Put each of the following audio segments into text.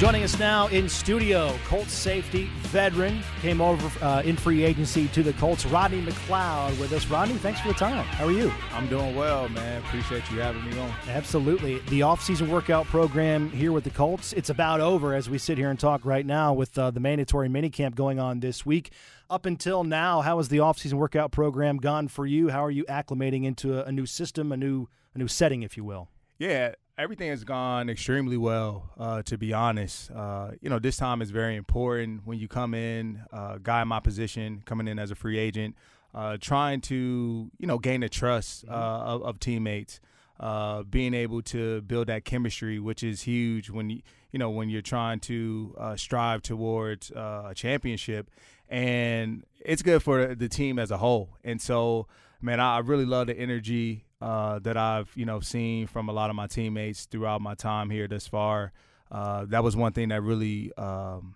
Joining us now in studio, Colts safety veteran, came over uh, in free agency to the Colts, Rodney McLeod with us. Rodney, thanks for the time. How are you? I'm doing well, man. Appreciate you having me on. Absolutely. The offseason workout program here with the Colts, it's about over as we sit here and talk right now with uh, the mandatory minicamp going on this week. Up until now, how has the offseason workout program gone for you? How are you acclimating into a, a new system, a new a new setting, if you will? Yeah, everything has gone extremely well. Uh, to be honest, uh, you know, this time is very important when you come in, uh, guy in my position, coming in as a free agent, uh, trying to you know gain the trust uh, of, of, teammates, uh, being able to build that chemistry, which is huge when you you know when you're trying to strive towards a championship, and it's good for the team as a whole. And so, man, I really love the energy uh, that I've you know seen from a lot of my teammates throughout my time here thus far. Uh, that was one thing that really um,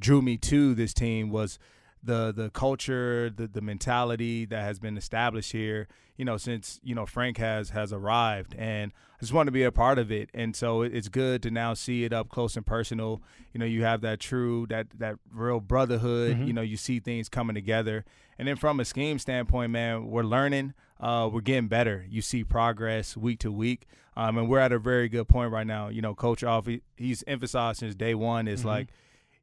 drew me to this team was the the culture, the the mentality that has been established here. You know, since you know Frank has has arrived, and I just want to be a part of it. And so it's good to now see it up close and personal. You know, you have that true that that real brotherhood. Mm-hmm. You know, you see things coming together, and then from a scheme standpoint, man, we're learning. Uh, we're getting better. You see progress week to week, um, and we're at a very good point right now. You know, Coach Off, he, he's emphasized since day one is mm-hmm. like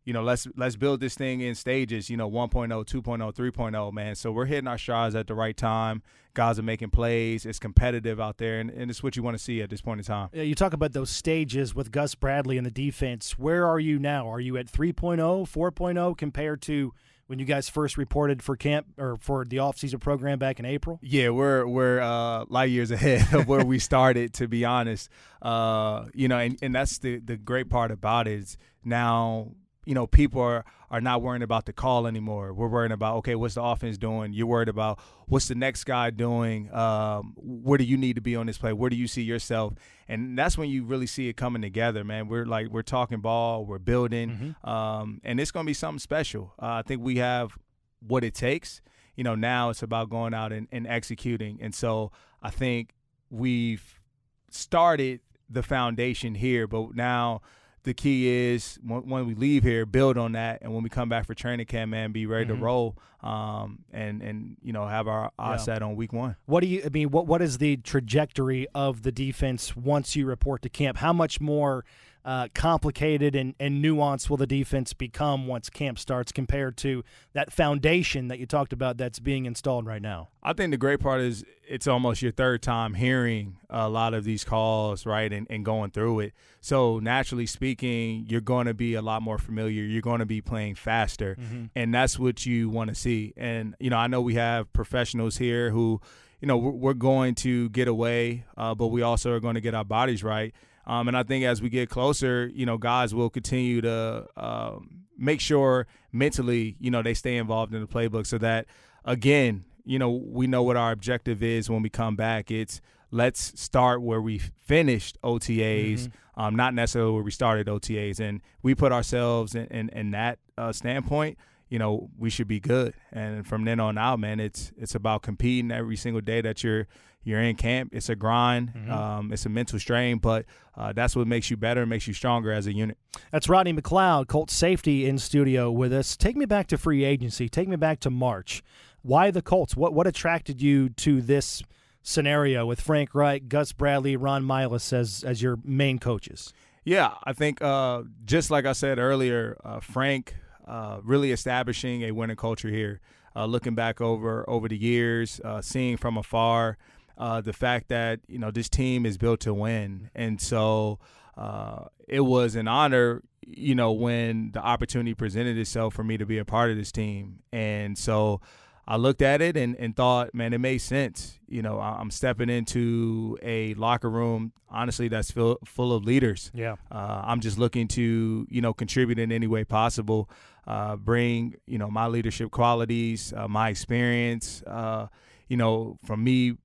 you know, let's let's build this thing in stages, you know, 1.0, 2.0, 3.0, man. So we're hitting our strides at the right time. Guys are making plays. It's competitive out there, and, and it's what you want to see at this point in time. Yeah, you talk about those stages with Gus Bradley and the defense. Where are you now? Are you at 3.0, 4.0 compared to when you guys first reported for camp or for the offseason program back in April? Yeah, we're we're uh, light years ahead of where we started. To be honest, uh, you know, and, and that's the the great part about it is now you know, people are, are not worrying about the call anymore. We're worrying about, okay, what's the offense doing? You're worried about what's the next guy doing? Um, where do you need to be on this play? Where do you see yourself? And that's when you really see it coming together, man. We're like, we're talking ball, we're building, mm-hmm. um, and it's going to be something special. Uh, I think we have what it takes. You know, now it's about going out and, and executing. And so I think we've started the foundation here, but now – the key is when, we leave here, build on that, and when we come back for training camp, man, be ready mm-hmm. to roll, um, and and you know have our eyes yeah. set on week one. What do you? I mean, what what is the trajectory of the defense once you report to camp? How much more? Uh, complicated and, and nuanced will the defense become once camp starts compared to that foundation that you talked about that's being installed right now? I think the great part is it's almost your third time hearing a lot of these calls, right, and, and going through it. So naturally speaking, you're going to be a lot more familiar. You're going to be playing faster, mm-hmm. and that's what you want to see. And you know, I know we have professionals here who, you know, we're, we're going to get away, uh, but we also are going to get our bodies right. Um, and I think as we get closer, you know, guys will continue to uh, make sure mentally, you know, they stay involved in the playbook so that, again, you know, we know what our objective is when we come back. It's let's start where we finished OTAs, mm-hmm. um, not necessarily where we started OTAs. And we put ourselves in, in, in that uh, standpoint – you know we should be good. And from then on out man it's it's about competing every single day that you're you're in camp. It's a grind. Mm-hmm. um, it's a mental strain but uh, that's what makes you better makes you stronger as a unit. That's rodney mcleod colt safety in studio with us. Take me back to free agency. Take me back to march. Why the colts? What what attracted you to this scenario with frank reich gus bradley ron milus as as your main coaches? Yeah i think uh, just like i said earlier uh, frank uh, really establishing a winning culture here. Uh, looking back over over the years, uh, seeing from afar uh, the fact that you know this team is built to win, and so uh, it was an honor, you know, when the opportunity presented itself for me to be a part of this team, and so. I looked at it and, and thought, man, it made sense. You know, I'm stepping into a locker room, honestly, that's full, full of leaders. Yeah. Uh, I'm just looking to, you know, contribute in any way possible, uh, bring, you know, my leadership qualities, uh, my experience, uh, you know, from me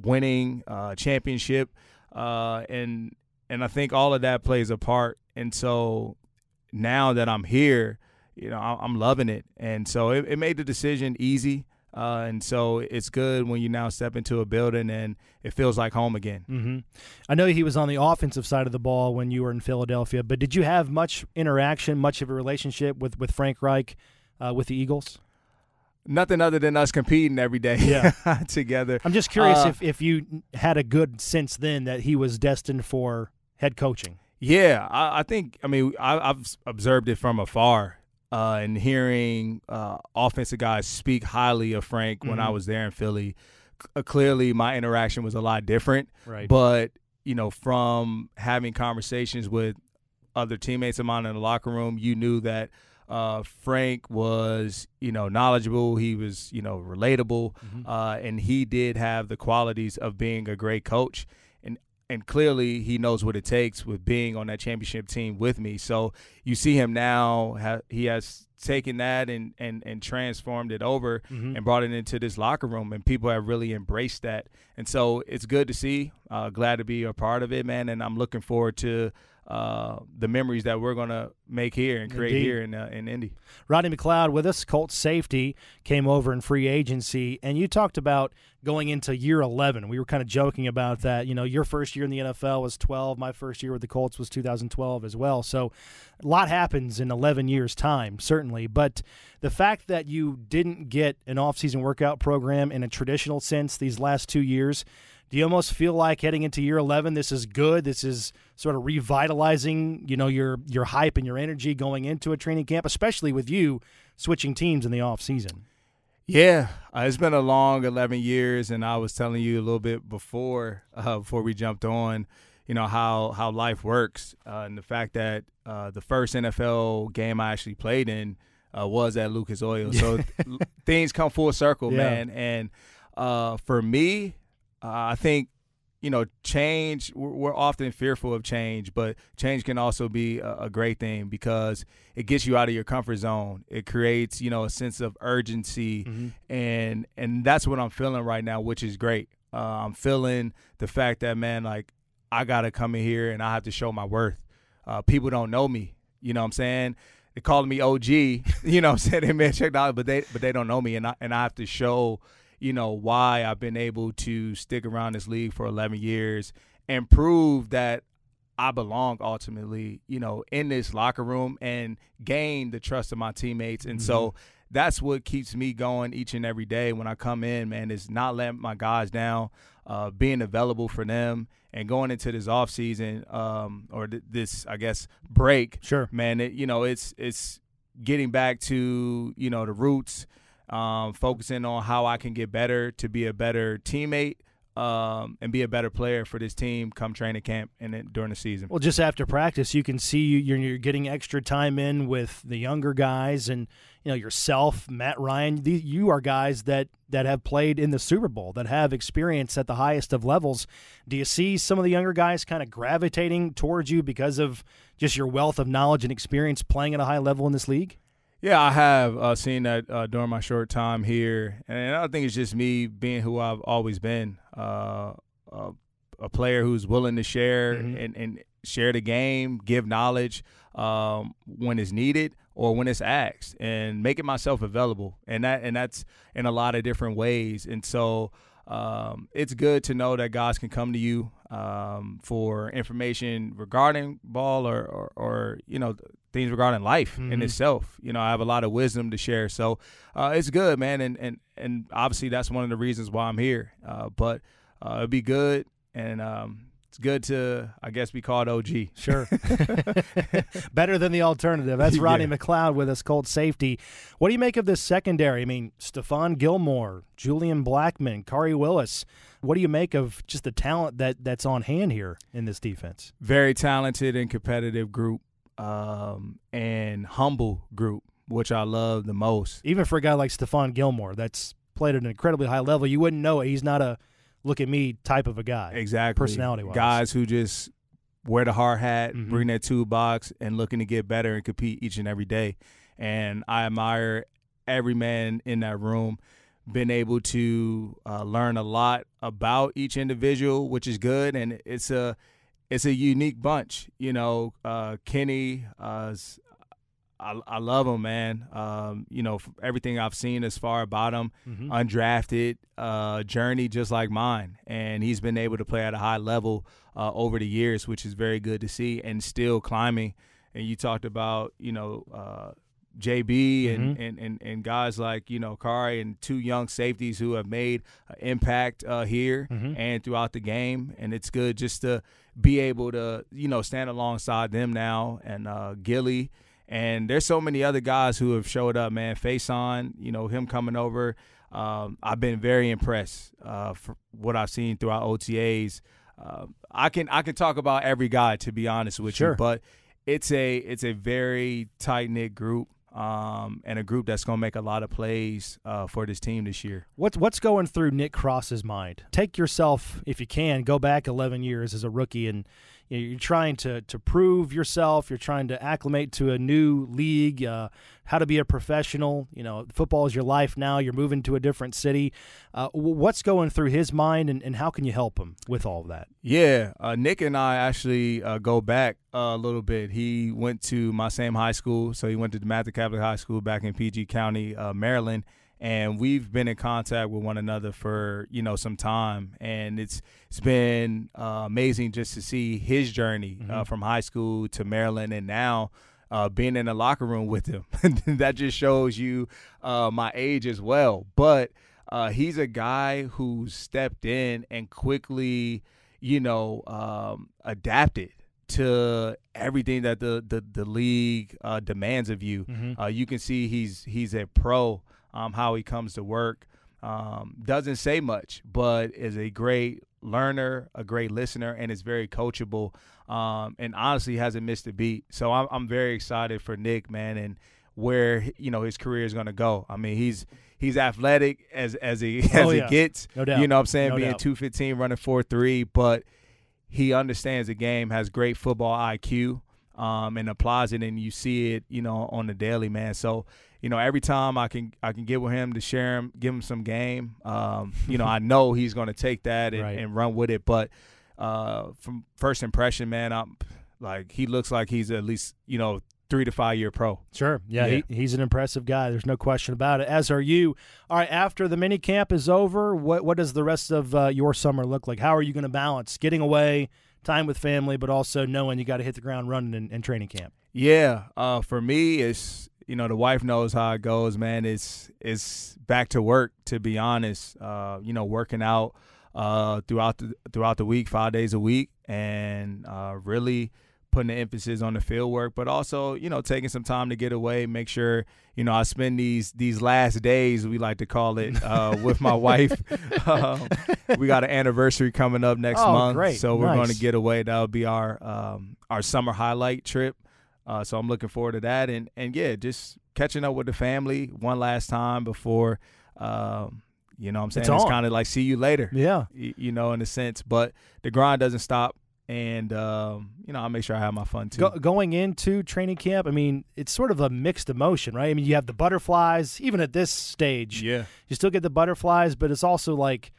winning a uh, championship. Uh, and, and I think all of that plays a part. And so now that I'm here – you know, I'm loving it. And so it, it made the decision easy. Uh, and so it's good when you now step into a building and it feels like home again. Mm-hmm. I know he was on the offensive side of the ball when you were in Philadelphia, but did you have much interaction, much of a relationship with, with Frank Reich uh, with the Eagles? Nothing other than us competing every day yeah. together. I'm just curious uh, if, if you had a good sense then that he was destined for head coaching. Yeah, I, I think, I mean, I, have observed it from afar uh, and hearing uh, offensive guys speak highly of Frank mm-hmm. when I mm-hmm. was there in Philly, c- clearly my interaction was a lot different. Right. But you know, from having conversations with other teammates of mine in the locker room, you knew that uh, Frank was, you know, knowledgeable. He was, you know, relatable, mm-hmm. uh, and he did have the qualities of being a great coach and clearly he knows what it takes with being on that championship team with me. So you see him now; ha- he has taken that and and and transformed it over mm-hmm. and brought it into this locker room, and people have really embraced that. And so it's good to see. Uh, glad to be a part of it, man. And I'm looking forward to uh, the memories that we're going to make here and create Indeed. here in uh, in Indy. Rodney McLeod with us, Colts safety, came over in free agency, and you talked about going into year 11. We were kind of joking about that. You know, your first year in the NFL was 12. My first year with the Colts was 2012 as well. So a lot happens in 11 years' time, certainly. But the fact that you didn't get an offseason workout program in a traditional sense these last two years – do you almost feel like heading into year 11 this is good? This is sort of revitalizing you know your your hype and your energy going into a training camp especially with you switching teams in the off season? Yeah uh, it's been a long 11 years and i was telling you a little bit before uh, before we jumped on you know how how life works uh, and the fact that uh, the first nfl game i actually played in uh, was at lucas oil. So things come full circle yeah. man. And uh, for me uh, I think you know, change, we're often fearful of change, but change can also be a, great thing because it gets you out of your comfort zone. It creates, you know, a sense of urgency. Mm-hmm. And, and that's what I'm feeling right now, which is great. Uh, I'm feeling the fact that, man, like, I got to come in here and I have to show my worth. Uh, people don't know me. You know what I'm saying? They call me OG. You know what I'm saying? They may check out, but they, but they don't know me. And I, and I have to show – you know, why I've been able to stick around this league for 11 years and prove that I belong ultimately, you know, in this locker room and gain the trust of my teammates. And mm-hmm. so that's what keeps me going each and every day when I come in, man, is not letting my guys down, uh, being available for them and going into this off season um, or th- this, I guess, break. Sure. Man, it, you know, it's, it's getting back to, you know, the roots – um, focusing on how I can get better to be a better teammate um, and be a better player for this team come training camp and then during the season. Well, just after practice, you can see you're, you're getting extra time in with the younger guys and you know yourself, Matt Ryan. you are guys that that have played in the Super Bowl that have experience at the highest of levels. Do you see some of the younger guys kind of gravitating towards you because of just your wealth of knowledge and experience playing at a high level in this league? Yeah, I have uh, seen that uh, during my short time here, and I think it's just me being who I've always been, uh, a player who's willing to share mm-hmm. and, and, share the game, give knowledge um, when it's needed or when it's asked, and making myself available, and that and that's in a lot of different ways, and so. Um, it's good to know that guys can come to you um, for information regarding ball or, or, or, you know things regarding life mm-hmm. in itself. You know, I have a lot of wisdom to share, so uh, it's good, man. And and and obviously that's one of the reasons why I'm here. Uh, but uh, it'd be good, and um, it's good to, I guess, be called OG. Sure, better than the alternative. That's Rodney yeah. McLeod with us, Colt safety. What do you make of this secondary? I mean, Stephon Gilmore, Julian Blackmon, Khari Willis. What do you make of just the talent that that's on hand here in this defense? Very talented and competitive group um, and humble group, which I love the most. Even for a guy like Stephon Gilmore, that's played at an incredibly high level, you wouldn't know it. He's not a look at me type of a guy. Exactly. Personality wise. Guys who just wear the hard hat, mm-hmm. bring that toolbox, and looking to get better and compete each and every day. And I admire every man in that room been able to uh, learn a lot about each individual, which is good. And it's a it's a unique bunch. You know, uh, Kenny, uh, I, I love him, man. Um, you know, everything I've seen as far about him, Mhm. undrafted, uh, journey just like mine, and he's been able to play at a high level uh, over the years, which is very good to see, and still climbing. And you talked about, you know, uh, JB and, Mhm. and, and, and guys like, you know, Khari and two young safeties who have made an impact uh, here Mhm. and throughout the game. And it's good just to be able to, you know, stand alongside them now and uh, Gilly. And there's so many other guys who have showed up, man. Facyson, you know, him coming over. Um, I've been very impressed uh, for what I've seen throughout OTAs. Uh, I can I can talk about every guy to be honest with Sure. you, but it's a it's a very tight knit group um, and a group that's going to make a lot of plays uh, for this team this year. What's what's going through Nick Cross's mind? Take yourself, if you can, go back 11 years as a rookie, and you know, you're trying to to prove yourself. You're trying to acclimate to a new league, uh, how to be a professional. You know, football is your life now. You're moving to a different city. Uh, what's going through his mind, and, and how can you help him with all of that? Yeah, uh, Nick and I actually uh, go back a little bit. He went to my same high school, so he went to DeMatha Catholic High School back in PG County, uh, Maryland, and we've been in contact with one another for you know some time, and it's it's been uh, amazing just to see his journey uh, Mhm. from high school to Maryland, and now. Uh, being in the locker room with him, that just shows you uh, my age as well. But uh, he's a guy who stepped in and quickly you know, um, adapted to everything that the the, the league uh, demands of you. Mm-hmm. Uh, you can see he's he's a pro. Um, how he comes to work um, doesn't say much, but is a great learner, a great listener, and is very coachable. Um, and honestly, hasn't missed a beat. So I'm I'm very excited for Nick, man, and where you know his career is going to go. I mean, he's he's athletic as as he as Oh, he gets. No doubt. You know what I'm saying? No Being doubt. 215, running four three, but he understands the game, has great football IQ, um, and applies it, and you see it, you know, on the daily, man. So, you know, every time I can I can get with him to share him, give him some game, um, you know, I know he's going to take that and, Right. and run with it. But uh, from first impression, man, I'm like he looks like he's at least you know three to five year pro. Sure. Yeah, Yeah. He, he's an impressive guy. There's no question about it. As are you. All right. After the mini camp is over, what what does the rest of uh, your summer look like? How are you going to balance getting away, time with family, but also knowing you got to hit the ground running in, in training camp? Yeah, uh, for me, it's you know the wife knows how it goes, man. It's it's back to work. To be honest, uh, you know, working out uh, throughout the throughout the week, five days a week, and uh, really putting the emphasis on the field work, but also you know taking some time to get away, make sure you know I spend these these last days we like to call it uh, with my wife. um, we got an anniversary coming up next Oh, month, great. so we're Nice. going to get away. That'll be our um, our summer highlight trip. Uh, so I'm looking forward to that, and and yeah, just catching up with the family one last time before, um, you know, what I'm saying It's it's, kind of like see you later, Yeah. y- you know, in a sense. But the grind doesn't stop, and um, you know, I'll make sure I have my fun too. Go, going into training camp, I mean, it's sort of a mixed emotion, right? I mean, you have the butterflies, even at this stage, yeah, you still get the butterflies, but it's also like,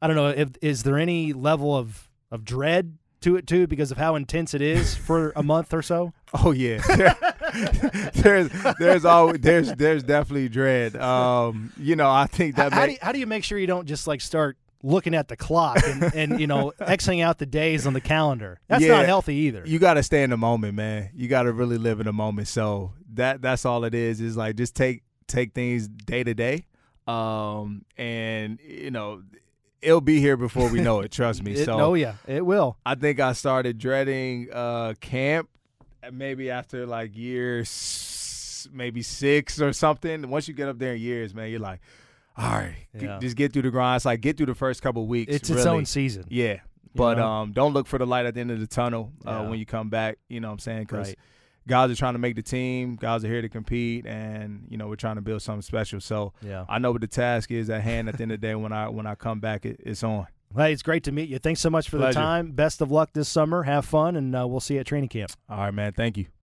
I don't know, if is there any level of of dread to it too because of how intense it is for a month or so? oh yeah. there's there's always there's there's definitely dread. Um, you know, I think How, that how, do you, how do you make sure you don't just like start looking at the clock and, and you know xing out the days on the calendar? That's Yeah. not healthy either. you got to stay in the moment, man. You got to really live in the moment. So that that's all it is. Is like just take take things day to day, um, and you know it'll be here before we know it. Trust me. It- so oh yeah, it will. I think I started dreading uh, camp maybe after like years, maybe six or something. Once you get up there in years, man, you're like, all right, Yeah. just get through the grind. It's like get through the first couple weeks. It's its own season. Yeah. But know? um, don't look for the light at the end of the tunnel uh, Yeah. when you come back. You know what I'm saying? Because Right. guys are trying to make the team. Guys are here to compete, and you know we're trying to build something special. So Yeah. I know what the task is at hand. At the end of the day, when I when I come back, it, it's on. Hey, it's great to meet you. Thanks so much for the time. Best of luck this summer. Have fun, and uh, we'll see you at training camp. All right, man. Thank you.